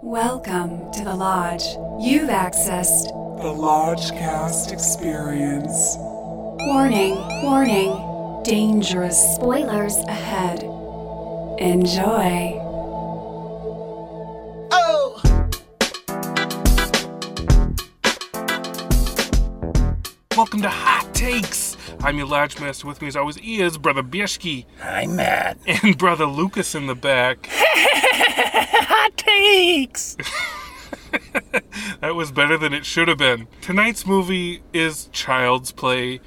Welcome to the Lodge. You've accessed. The Lodgecast experience. Warning, warning. Dangerous spoilers ahead. Enjoy. Oh! Welcome to Hot Takes. I'm your Lodge Master. With me, as always, is Brother Bieschke Hi, Matt. and Brother Lucas in the back. Hot takes! That was better than it should have been. Tonight's movie is Child's Play,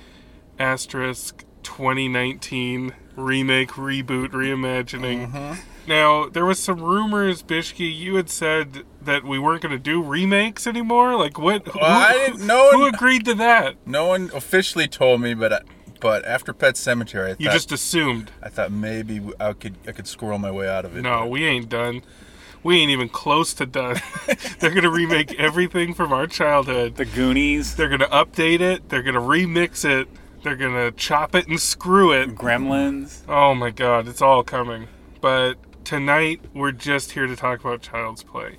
asterisk 2019 remake, reboot, reimagining. Mm-hmm. Now, there was some rumors, Bishki, you had said that we weren't going to do remakes anymore. Like, what? who, I didn't- no who one- agreed to that? No one officially told me, but I, but after Pet Sematary, I You thought just assumed. I thought maybe I could I could squirrel my way out of it. No, we ain't done. We ain't even close to done. They're going to remake everything from our childhood. The Goonies, They're going to update it. They're going to remix it. They're going to chop it and screw it. Gremlins. Oh my god, it's all coming. But tonight, we're just here to talk about Child's Play.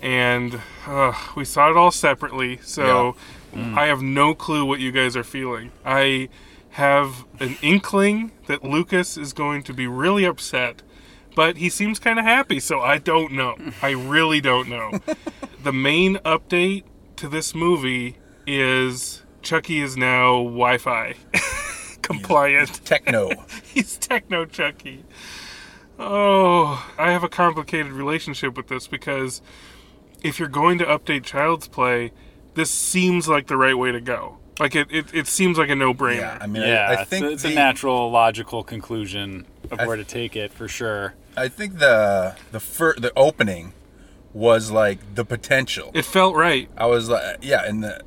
And uh, we saw it all separately, so I have no clue what you guys are feeling. I have an inkling that Lucas is going to be really upset, but he seems kind of happy, so I don't know. I really don't know. the main update to this movie is Chucky is now Wi Fi compliant. Techno. He's Techno Chucky. Oh, I have a complicated relationship with this because if you're going to update Child's Play, this seems like the right way to go. Like it, it, it seems like a no-brainer. yeah, I mean, Yeah, I, I think it's, a, it's the, a natural, logical conclusion of I where to take it for sure. I think the the fir- the opening was like the potential. It felt right. I was like, yeah, in the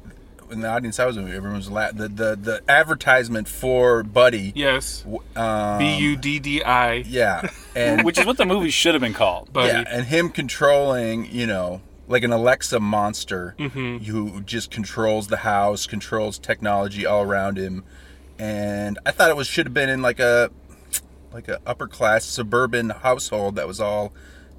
in the audience I was with, everyone was la- the the the advertisement for Buddy. Yes. Um, B U D D I. yeah, and Which is what the movie should have been called. Buddy. Yeah, and him controlling, you know, like an Alexa monster Mm-hmm. who just controls the house, controls technology all around him. And I thought it was should have been in like a like an upper class suburban household that was all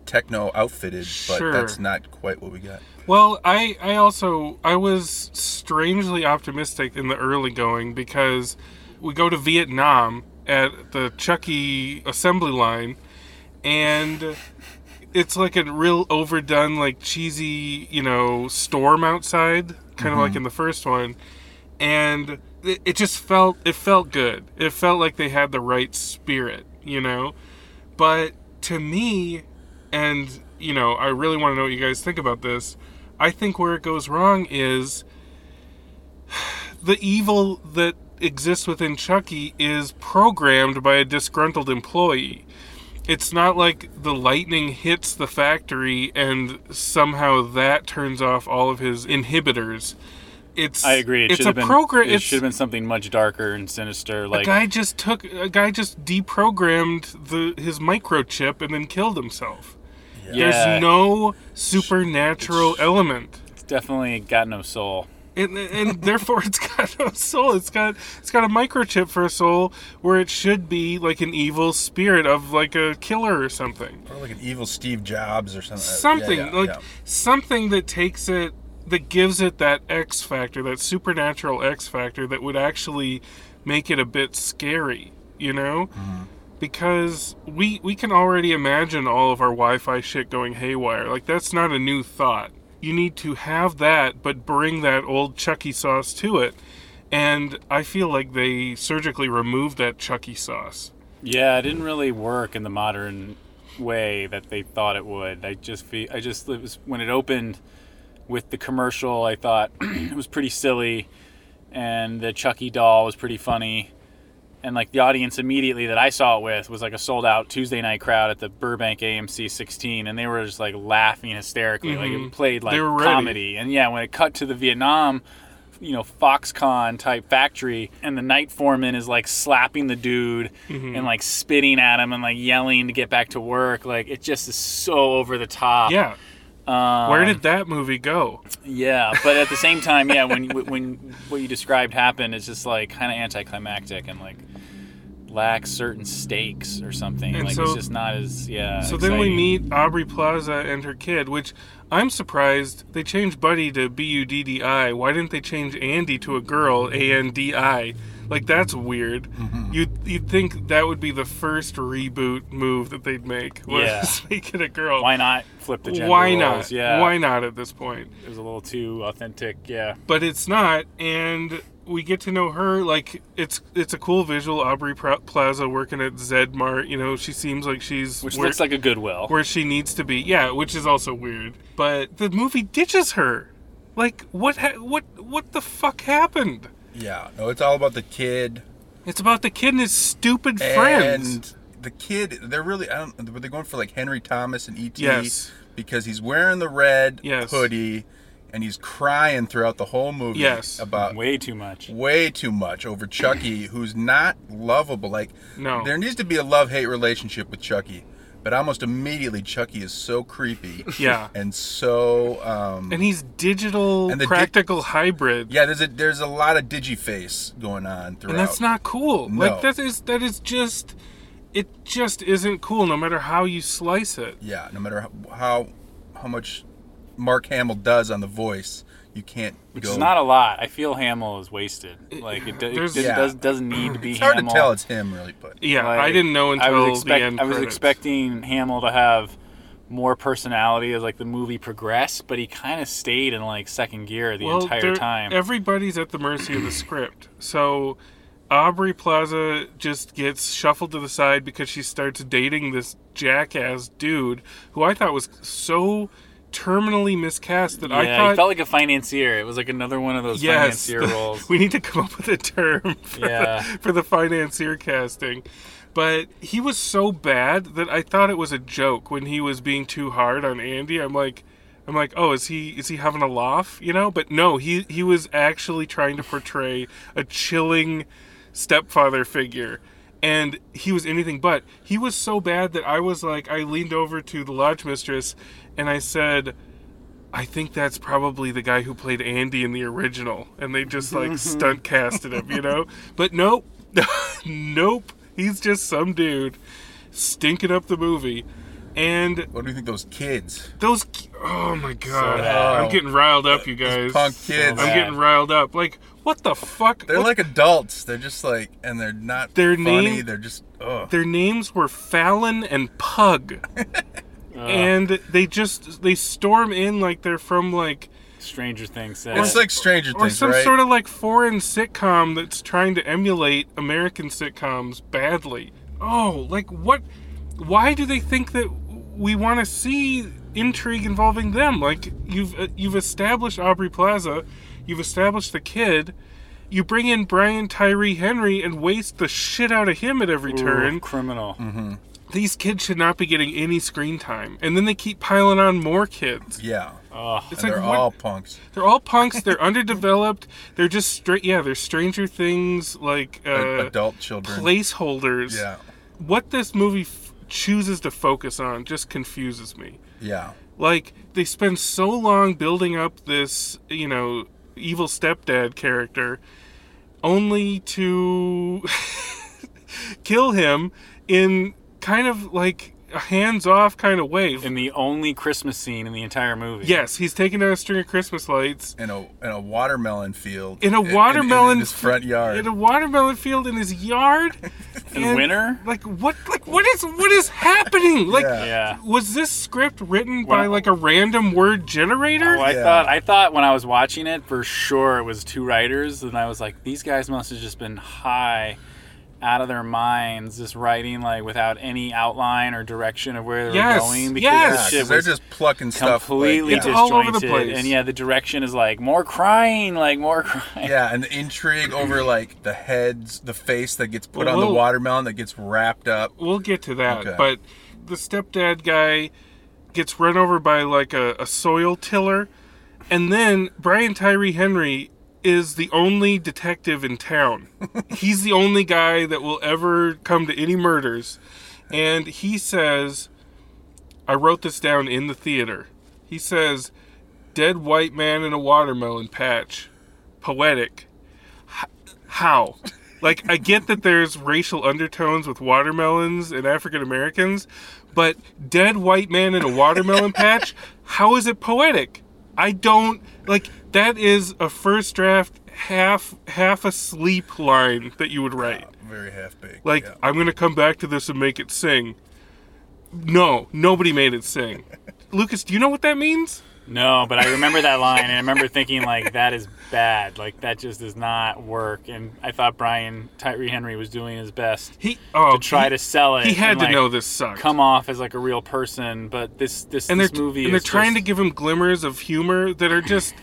techno outfitted, but Sure. that's not quite what we got. Well, I, I also I was strangely optimistic in the early going because we go to Vietnam at the Chucky assembly line and it's like a real overdone like cheesy, you know, storm outside, kind of like mm-hmm. in the first one. And it, just felt it felt good. It felt like they had the right spirit, you know? But to me, and you know, I really want to know what you guys think about this. I think where it goes wrong is the evil that exists within Chucky is programmed by a disgruntled employee. It's not like the lightning hits the factory and somehow that turns off all of his inhibitors. It's I agree. It it's should a have been. program. It should have been something much darker and sinister. Like a guy just took a guy just deprogrammed the his microchip and then killed himself. yeah, There's no supernatural element. It's definitely got no soul. and, and therefore it's got no soul. It's got it's got a microchip for a soul where it should be like an evil spirit of like a killer or something. Or like an evil Steve Jobs or something. Uh, something Yeah, yeah, like yeah. something that takes it that gives it that X factor, that supernatural X factor that would actually make it a bit scary, you know? Mm-hmm. Because we we can already imagine all of our Wi-Fi shit going haywire. Like that's not a new thought. You need to have that, but bring that old Chucky sauce to it. And I feel like they surgically removed that Chucky sauce. Yeah, it didn't really work in the modern way that they thought it would. I just feel, I just it was when it opened with the commercial. I thought it was pretty silly, and the Chucky doll was pretty funny, and like the audience immediately that I saw it with was like a sold out Tuesday night crowd at the Burbank AMC 16, and they were just like laughing hysterically. Like Mhm. it played like comedy, and yeah, when it cut to the Vietnam you know Foxconn type factory, and the night foreman is like slapping the dude Mm-hmm. and like spitting at him and like yelling to get back to work. Like it just is so over the top. Yeah. Um, Where did that movie go? Yeah, but at the same time, yeah, when when what you described happened, it's just like kind of anticlimactic and like lacks certain stakes or something. And like so- it's just not as yeah. So then we meet Aubrey Plaza and her kid, which I'm surprised they changed Buddy to B U D D I. Why didn't they change Andy to a girl, A N D I? Like that's weird. Mm-hmm. You'd you'd think that would be the first reboot move that they'd make. Was Yeah. make it a girl. Why not flip the gender Why roles? not? Yeah. Why not at this point? It was a little too authentic. Yeah. But it's not, and we get to know her. Like it's it's a cool visual. Aubrey Plaza working at Zed Mart. You know, she seems like she's Which where- looks like a Goodwill. where she needs to be. Yeah, which is also weird. But the movie ditches her. Like what? Ha- what? What the fuck happened? Yeah. No, it's all about the kid It's about the kid and his stupid friends. and the kid. They're really. I don't. Were they going for like Henry Thomas and E.T. Yes. Because he's wearing the red Yes. hoodie, and he's crying throughout the whole movie. Yes. About Way too much. way too much over Chucky, who's not lovable. Like, No. there needs to be a love hate relationship with Chucky, but almost immediately Chucky is so creepy. Yeah. and so um, And he's digital, And the di- practical hybrid. yeah, there's a there's a lot of digiface going on throughout. and that's not cool. No. Like that is that is just it just isn't cool no matter how you slice it. yeah, no matter how how, how much Mark Hamill does on the voice, you can't Which go. is not a lot. I feel Hamill is wasted. Like it, it, it Yeah. does, doesn't need to be it's hard Hamill. to tell it's him really, but Yeah, Like, I didn't know until I was, expect- the end I was expecting Hamill to have more personality as like the movie progressed, but he kind of stayed in like second gear the entire time. Everybody's at the mercy of the script. So Aubrey Plaza just gets shuffled to the side because she starts dating this jackass dude who I thought was so terminally miscast that yeah, I he thought felt like a financier. It was like another one of those yes, financier roles. we need to come up with a term for, Yeah. for the financier casting. But he was so bad that I thought it was a joke when he was being too hard on Andy. I'm like, I'm like, oh, is he is he having a laugh? You know? But no, he he was actually trying to portray a chilling stepfather figure. And he was anything but. He was so bad that I was like, I leaned over to the lodge mistress and I said, I think that's probably the guy who played Andy in the original, and they just like stunt casted him, you know. But nope, nope, he's just some dude stinking up the movie, and what do you think those kids? those, oh my god, bad. I'm getting riled up, you guys. punk kids. I'm getting riled up. Like, what the fuck? They're What- like adults. They're just like, and they're not Their funny. name- They're just, ugh. their names were Fallon and Pug, and they just they storm in like they're from like Stranger Things said. It's like Stranger things. or Things, some right? sort of like foreign sitcom that's trying to emulate American sitcoms badly. Oh, like what? Why do they think that we want to see intrigue involving them? Like you've uh, you've established Aubrey Plaza, you've established the kid. You bring in Brian Tyree Henry and waste the shit out of him at every Ooh, turn. criminal. Mm-hmm. These kids should not be getting any screen time, and then they keep piling on more kids. yeah. Ugh. It's like they're what- all punks. they're all punks. They're underdeveloped. They're just straight. Yeah, they're Stranger Things like Like uh, adult children. placeholders. Yeah. What this movie f- chooses to focus on just confuses me. Yeah. Like they spend so long building up this, you know, evil stepdad character, only to kill him in kind of like a hands-off kind of way. In the only Christmas scene in the entire movie. yes, he's taking down a string of Christmas lights. In a in a watermelon field. in a in- in- watermelon in his front yard. in a watermelon field in his yard In And, winter? like what like what is what is happening like Yeah. Yeah. was this script written When by I- like a random word generator Oh, I Yeah. thought I thought when I was watching it for sure it was two writers, and I was like, these guys must have just been high, out of their minds, just writing like without any outline or direction of where they Yes, were going. yes. yeah, shit they're just plucking stuff. completely like, It's yeah. all over the disjointed. place. And yeah, the direction is like more crying, like more crying. Yeah, and the intrigue over like the heads, the face that gets put on the watermelon that gets wrapped up. we'll get to that Okay. but the stepdad guy gets run over by like a, a soil tiller and then brian tyree henry is the only detective in town. He's the only guy that will ever come to any murders. And he says i wrote this down in the theater. He says dead white man in a watermelon patch. Poetic. H- how? Like, I get that there's racial undertones with watermelons and African Americans, but dead white man in a watermelon patch, how is it poetic? I don't like that is a first draft half half asleep line that you would write. Very half baked. Like, yeah. I'm gonna come back to this and make it sing. No, nobody made it sing. Lucas, do you know what that means? No, but I remember that line, and I remember thinking like that is bad. Like that just does not work. And I thought Brian Tyree Henry was doing his best He oh to try he, to sell it. He had and, to like, know this sucked. come off as like a real person, but this this, and they're this movie and they're is trying to give him glimmers of humor that are just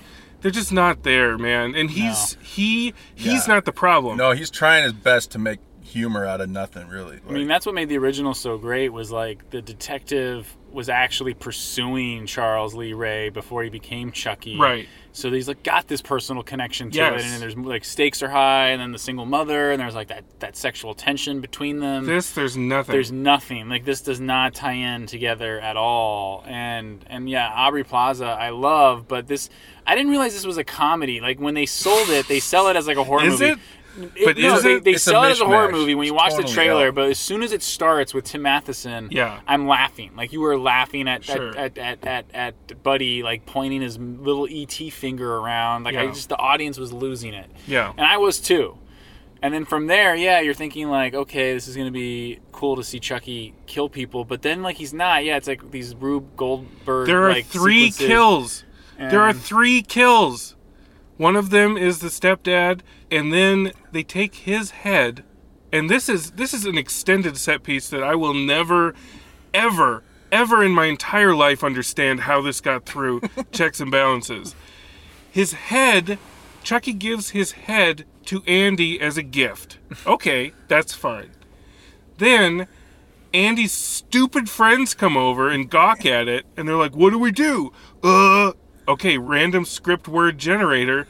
they're just not there, man. And he's he he's Yeah. not the problem. no, he's trying his best to make humor out of nothing, really. I mean, that's what made the original so great. Was like the detective was actually pursuing Charles Lee Ray before he became Chucky. Right. So he's like got this personal connection to Yes. it, and there's like stakes are high, and then the single mother, and there's like that that sexual tension between them. This there's nothing. there's nothing like this does not tie in together at all and and yeah aubrey plaza i love but this i didn't realize this was a comedy like when they sold it they sell it as like a horror Is movie it? But no, is they, they It's a sell it as a horror movie when you watch the trailer out. but as soon as it starts with tim matheson Yeah. i'm laughing like you were laughing at Sure. at, at, at, at, at buddy like pointing his little et finger around like i just the audience was losing it Yeah. and I was too. And then from there, yeah, you're thinking like, okay, this is gonna be cool to see Chucky kill people, but then like he's not. Yeah, it's like these Rube Goldberg. There are like, three sequences. kills. There are three kills. One of them is the stepdad, and then they take his head, and this is this is an extended set piece that I will never, ever, ever in my entire life understand how this got through checks and balances. His head, Chucky gives his head to Andy as a gift. Okay, that's fine. Then Andy's stupid friends come over and gawk at it, and they're like, "What do we do?" Uh, okay, random script word generator.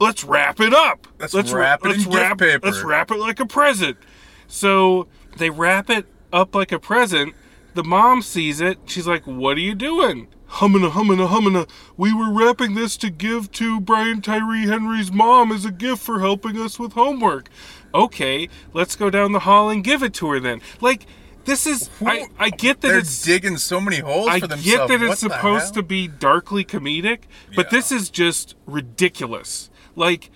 Let's wrap it up. Let's wrap it in gift paper. Let's wrap it like a present. So they wrap it up like a present. The mom sees it. She's like, "What are you doing?" Hummina, hummina, hummina. We were wrapping this to give to Brian Tyree Henry's mom as a gift for helping us with homework. Okay, let's go down the hall and give it to her then. Like, this is. I, I get that they're it's. digging so many holes I for get that it's the supposed to be darkly comedic, but Yeah. this is just ridiculous. Like,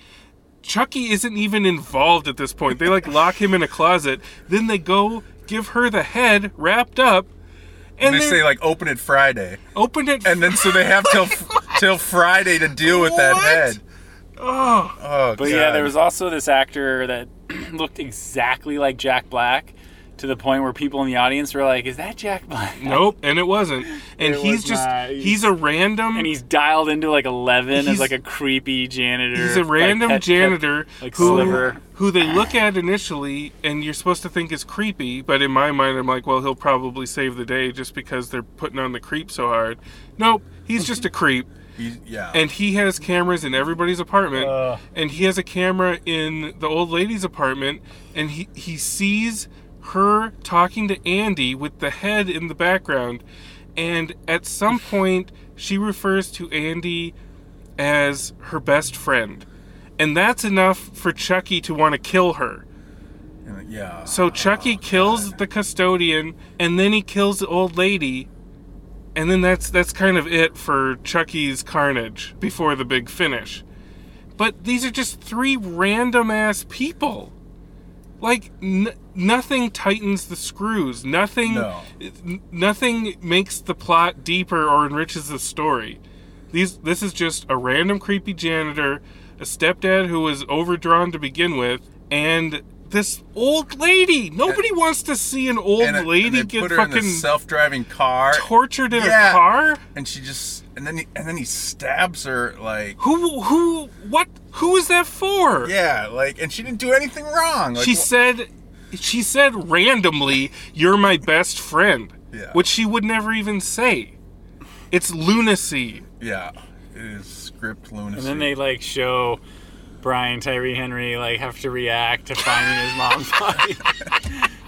Chucky isn't even involved at this point. They like lock him in a closet, then they go give her the head wrapped up, and, And they they say like open it Friday, open it. and then so they have till till Friday to deal with that head. oh, Oh, But yeah, there was also this actor that looked exactly like Jack Black, to the point where people in the audience were like, "Is that Jack Black?" nope, and it wasn't. And It he's was just not. he's a random. And he's dialed into like eleven as like a creepy janitor. He's a like random pet- pet- janitor like who Sliver. who they look at initially, and you're supposed to think is creepy. But in my mind, I'm like, well, he'll probably save the day just because they're putting on the creep so hard. Nope, he's just a creep, He- yeah. and he has cameras in everybody's apartment, Ugh. and he has a camera in the old lady's apartment, and he he sees her talking to Andy with the head in the background, and at some point she refers to Andy as her best friend. And that's enough for Chucky to want to kill her. yeah. So Chucky kills the custodian and then he kills the old lady. And then that's that's kind of it for Chucky's carnage before the big finish. But these are just three random ass people. Like n- nothing tightens the screws. Nothing No. nothing makes the plot deeper or enriches the story. These this is just a random creepy janitor, a stepdad who was overdrawn to begin with, and this old lady. Nobody wants to see an old and, lady and get put her in fucking a self-driving car, tortured in Yeah. a car. and she just and then he, and then he stabs her like Who who what who is that for? yeah, like and she didn't do anything wrong. Like, she wh- said she said randomly you're my best friend Yeah. which she would never even say it's lunacy yeah, it is script lunacy. And then they like show Brian Tyree Henry like have to react to finding his mom's body.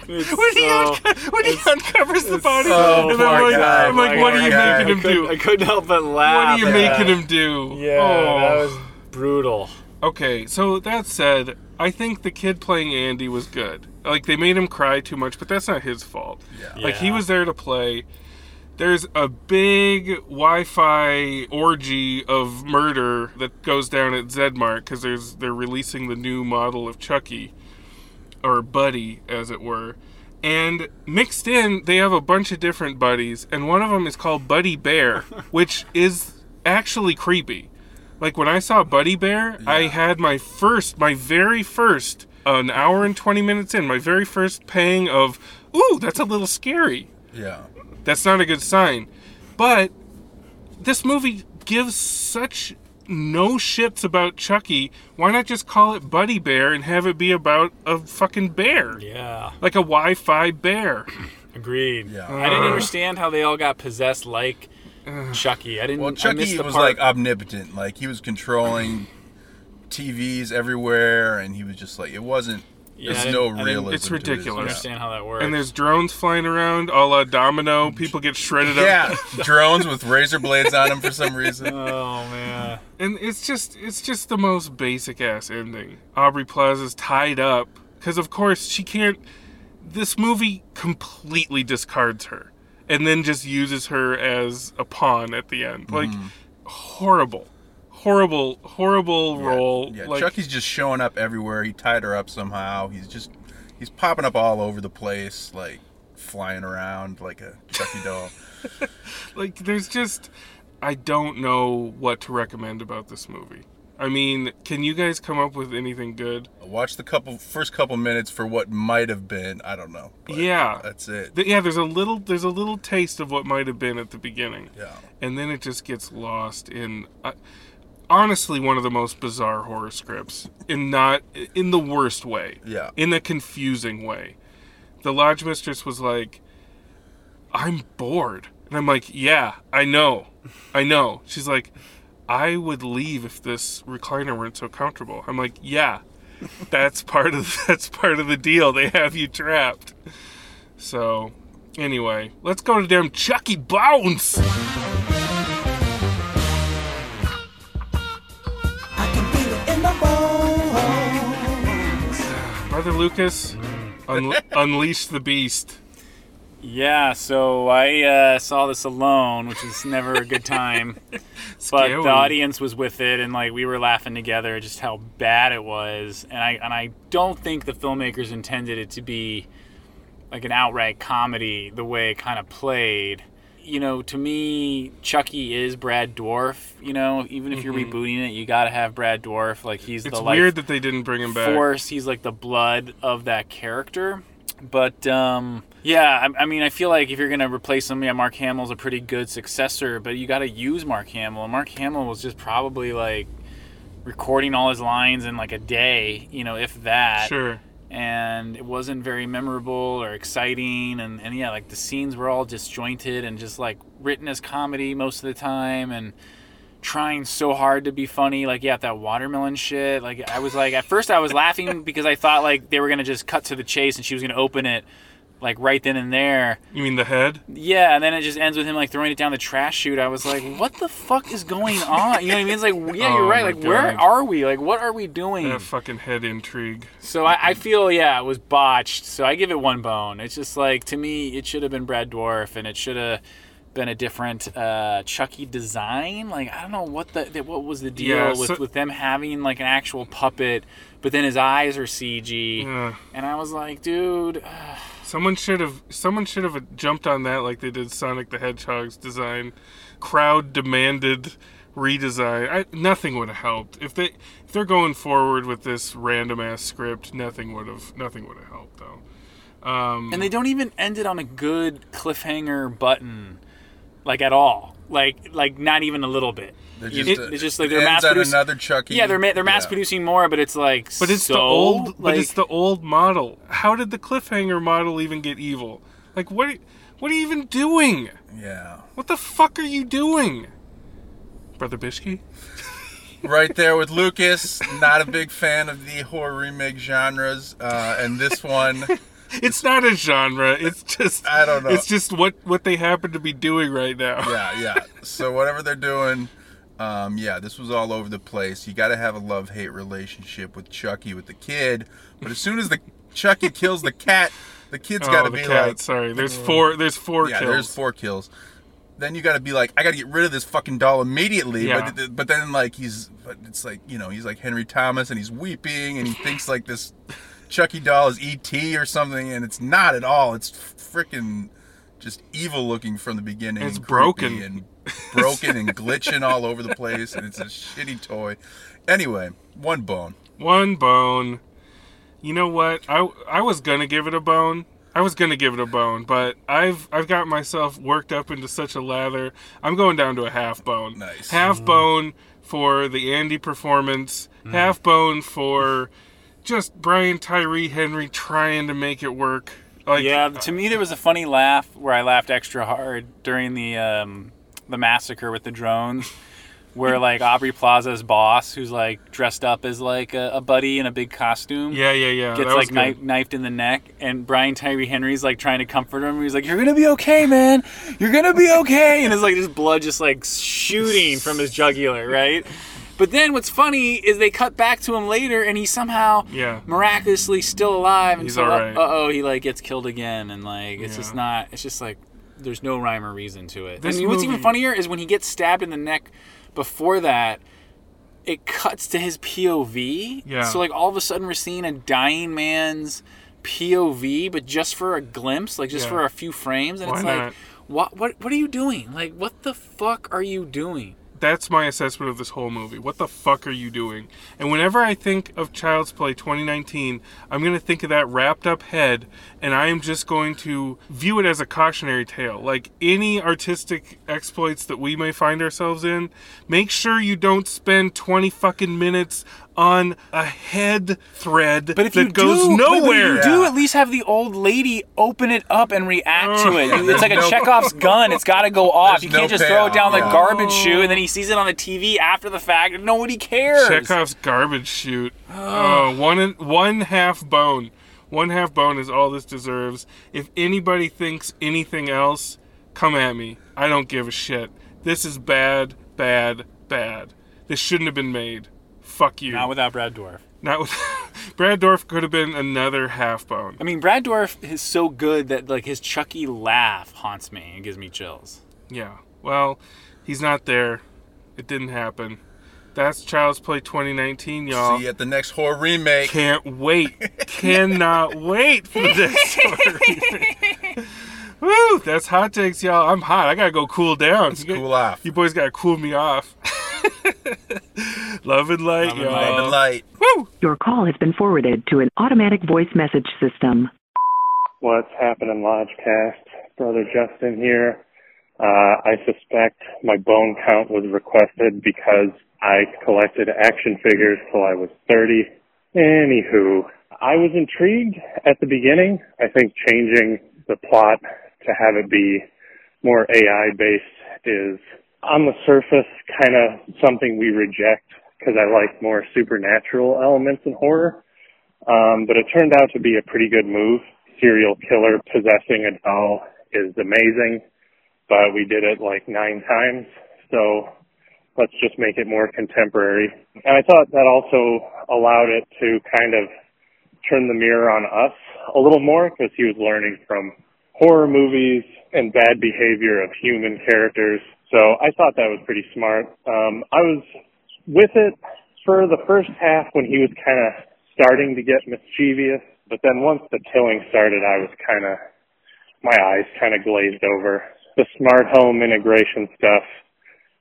It's when he, so- unco- when he uncovers the body so and I'm like, guy, I'm like poor what are you guy. making him I couldn't, do I couldn't help but laugh. what are you at making him do Yeah, oh. that was brutal. Okay, so that said, I think the kid playing Andy was good. Like they made him cry too much, but that's not his fault. Yeah. Like he was there to play. There's a big Wi-Fi orgy of murder that goes down at Zedmart because there's they're releasing the new model of Chucky, or Buddy, as it were. And mixed in, they have a bunch of different buddies, and one of them is called Buddy Bear, which is actually creepy. Like when I saw Buddy Bear, I had my first, my very first, an hour and 20 minutes in, my very first pang of, ooh, that's a little scary. Yeah. That's not a good sign. But this movie gives such no shits about Chucky. Why not just call it Buddy Bear and have it be about a fucking bear? Yeah, Like a Wi Fi bear. agreed. Yeah. I didn't uh. understand how they all got possessed like Chucky. I didn't. Well, I Chucky the was part- like omnipotent. Like he was controlling TVs everywhere, and he was just like it wasn't. Yeah, I there's no I realism. It's to it. ridiculous. understand how that works. And there's drones flying around, a la Domino. People get shredded up. Yeah, drones with razor blades on them for some reason. oh man. And it's just it's just the most basic ass ending. Aubrey Plaza's tied up because of course she can't this movie completely discards her and then just uses her as a pawn at the end. Like mm-hmm. horrible. Horrible horrible role. Yeah, like Chucky's just showing up everywhere. He tied her up somehow. He's just he's popping up all over the place, like flying around like a Chucky doll. like there's just I don't know what to recommend about this movie. I mean, can you guys come up with anything good? Watch the couple first couple minutes for what might have been. I don't know. Yeah. that's it. Yeah, there's a little there's a little taste of what might have been at the beginning. Yeah. And then it just gets lost in uh, honestly one of the most bizarre horror scripts in not in the worst way. Yeah. In a confusing way. The lodge mistress was like I'm bored. And I'm like, "Yeah, I know. I know." She's like, "I would leave if this recliner weren't so comfortable." I'm like, "Yeah. That's part of that's part of the deal. They have you trapped." So, anyway, let's go to damn Chucky Bones. Brother Lucas, un- unleash the beast. Yeah, so I uh, saw this alone, which is never a good time. but the audience was with it, and like we were laughing together, just how bad it was. And I and I don't think the filmmakers intended it to be like an outright comedy the way it kind of played. You know, to me, Chucky is Brad Dourif. You know, even if you're rebooting it, you got to have Brad Dourif. Like he's Mm-hmm. It's the life weird that they didn't bring him back. force. He's like the blood of that character. But um, yeah, I, I mean, I feel like if you're gonna replace him, yeah, Mark Hamill's a pretty good successor. But you got to use Mark Hamill. And Mark Hamill was just probably like recording all his lines in like a day, you know, if that. Sure. And it wasn't very memorable or exciting. And, and yeah, like the scenes were all disjointed and just like written as comedy most of the time. And trying so hard to be funny. Like, yeah, that watermelon shit. Like, I was like, at first I was laughing because I thought like they were gonna just cut to the chase and she was gonna open it like right then and there. You mean the head? Yeah, and then it just ends with him like throwing it down the trash chute. I was like, what the fuck is going on? You know what I mean? It's like, yeah, Oh you're right. Like, where are we? Like, what are we doing? That fucking head intrigue. So I, I feel, yeah, it was botched. So I give it one bone. It's just like to me, it should have been Brad Dourif, and it should have been a different uh, Chucky design. Like I don't know what the what was the deal Yeah, with so- with them having like an actual puppet, but then his eyes are CG, Yeah. and I was like, dude, Someone should have someone should have jumped on that like they did Sonic the Hedgehog's design. Crowd demanded redesign. I, nothing would have helped if they if they're going forward with this random ass script. Nothing would have nothing would have helped though. Um, and they don't even end it on a good cliffhanger button, like at all. Like like not even a little bit. They're just, it- uh, it's just like it they're ends mass producing. another Chucky. Yeah, they're they're mass Yeah. producing more, but it's like but it's so, the old but it's the old model. How did the cliffhanger model even get evil? Like what what are you even doing? Yeah. What the fuck are you doing? Brother Bishke? right there with Lucas. Not a big fan of the horror remake genres, uh, and this one, It's not a genre. It's just I don't know. It's just what what they happen to be doing right now. yeah, yeah. So whatever they're doing, Um, yeah, this was all over the place. You got to have a love hate relationship with Chucky with the kid, but as soon as the Chucky kills the cat, the kid's got Oh, to the be cat. like, Sorry, there's four. There's four yeah, kills. there's four kills. Then you got to be like, I got to get rid of this fucking doll immediately. Yeah. But but then like he's, but it's like you know he's like Henry Thomas and he's weeping and he thinks like this Chucky doll is E.T. or something and it's not at all. It's freaking just evil looking from the beginning. It's and creepy broken. and broken and glitching all over the place and it's a shitty toy. Anyway, one bone. One bone. You know what? I I was gonna give it a bone. I was gonna give it a bone, but I've I've got myself worked up into such a lather. I'm going down to a half bone. Nice. Half mm. bone for the Andy performance. Mm. Half bone for just Brian Tyree Henry trying to make it work. Like Yeah, to me there was a funny laugh where I laughed extra hard during the um, the massacre with the drones, where like Aubrey Plaza's boss, who's like dressed up as like a, a buddy in a big costume, yeah, yeah, yeah. gets like kni- knifed in the neck, and Brian Tyree Henry's like trying to comfort him. He's like, "You're gonna be okay, man. You're gonna be okay," and it's like his blood just like shooting from his jugular, right? But then what's funny is they cut back to him later, and he's somehow Yeah. miraculously still alive. And He's so, uh oh, he like gets killed again, and like it's just not. It's just like there's no rhyme or reason to it. This and what's even funnier is when he gets stabbed in the neck. Before that, it cuts to his POV. Yeah. So like all of a sudden we're seeing a dying man's POV, but just for a glimpse, like just Yeah. for a few frames, and Why it's not? like, what what what are you doing? Like what the fuck are you doing? That's my assessment of this whole movie. What the fuck are you doing? And whenever I think of Child's Play 2019, I'm going to think of that wrapped up head, and I am just going to view it as a cautionary tale. Like any artistic exploits that we may find ourselves in, make sure you don't spend 20 fucking minutes on a head thread But if that you goes do, but nowhere. you do at least have the old lady open it up and react to it. It's like a Chekhov's gun. It's got to go off. There's You can't no just throw it down the garbage chute and then he sees it on the TV after the fact nobody cares. Chekhov's garbage chute. Oh, one and, one half bone. One half bone is all this deserves. If anybody thinks anything else, come at me. I don't give a shit. This is bad, bad, bad. This shouldn't have been made. Fuck you. Not without Brad Dourif. Not with Brad Dourif could have been another half bone. I mean, Brad Dourif is so good that like his Chucky laugh haunts me and gives me chills. Yeah. Well, he's not there. It didn't happen. That's Child's Play 2019, y'all. See you at the next horror remake. Can't wait. Cannot wait for this story. Woo! That's hot takes, y'all. I'm hot. I gotta go cool down. Let's cool off. You boys gotta cool me off. Love and light, Love and y'all. Love and light. Woo! Your call has been forwarded to an automatic voice message system. What's happening, Lodgecast? Brother Justin here. Uh, I suspect my bone count was requested because I collected action figures till I was 30. Anywho, I was intrigued at the beginning. I think changing the plot to have it be more AI based is on the surface kind of something we reject because I like more supernatural elements in horror. Um, but it turned out to be a pretty good move. Serial killer possessing a doll is amazing, but we did it like nine times. So let's just make it more contemporary. And I thought that also allowed it to kind of turn the mirror on us a little more because he was learning from horror movies and bad behavior of human characters. So I thought that was pretty smart. Um, I was with it for the first half when he was kind of starting to get mischievous, but then once the killing started, I was kind of, my eyes kind of glazed over. The smart home integration stuff,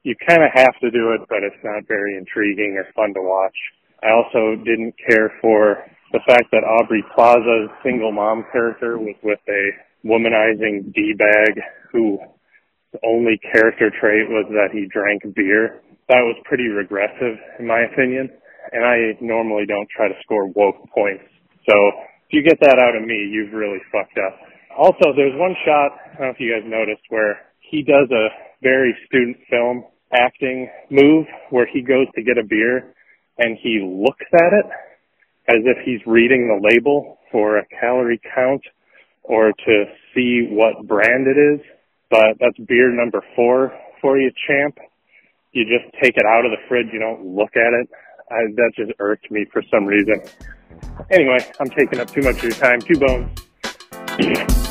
you kind of have to do it, but it's not very intriguing or fun to watch. I also didn't care for the fact that Aubrey Plaza's single mom character was with a womanizing D-bag who the only character trait was that he drank beer. That was pretty regressive in my opinion. And I normally don't try to score woke points. So if you get that out of me, you've really fucked up. Also, there's one shot, I don't know if you guys noticed, where he does a very student film acting move where he goes to get a beer and he looks at it as if he's reading the label for a calorie count or to see what brand it is. But that's beer number four for you, champ. You just take it out of the fridge. You don't look at it. I, that just irked me for some reason. Anyway, I'm taking up too much of your time. Two bones.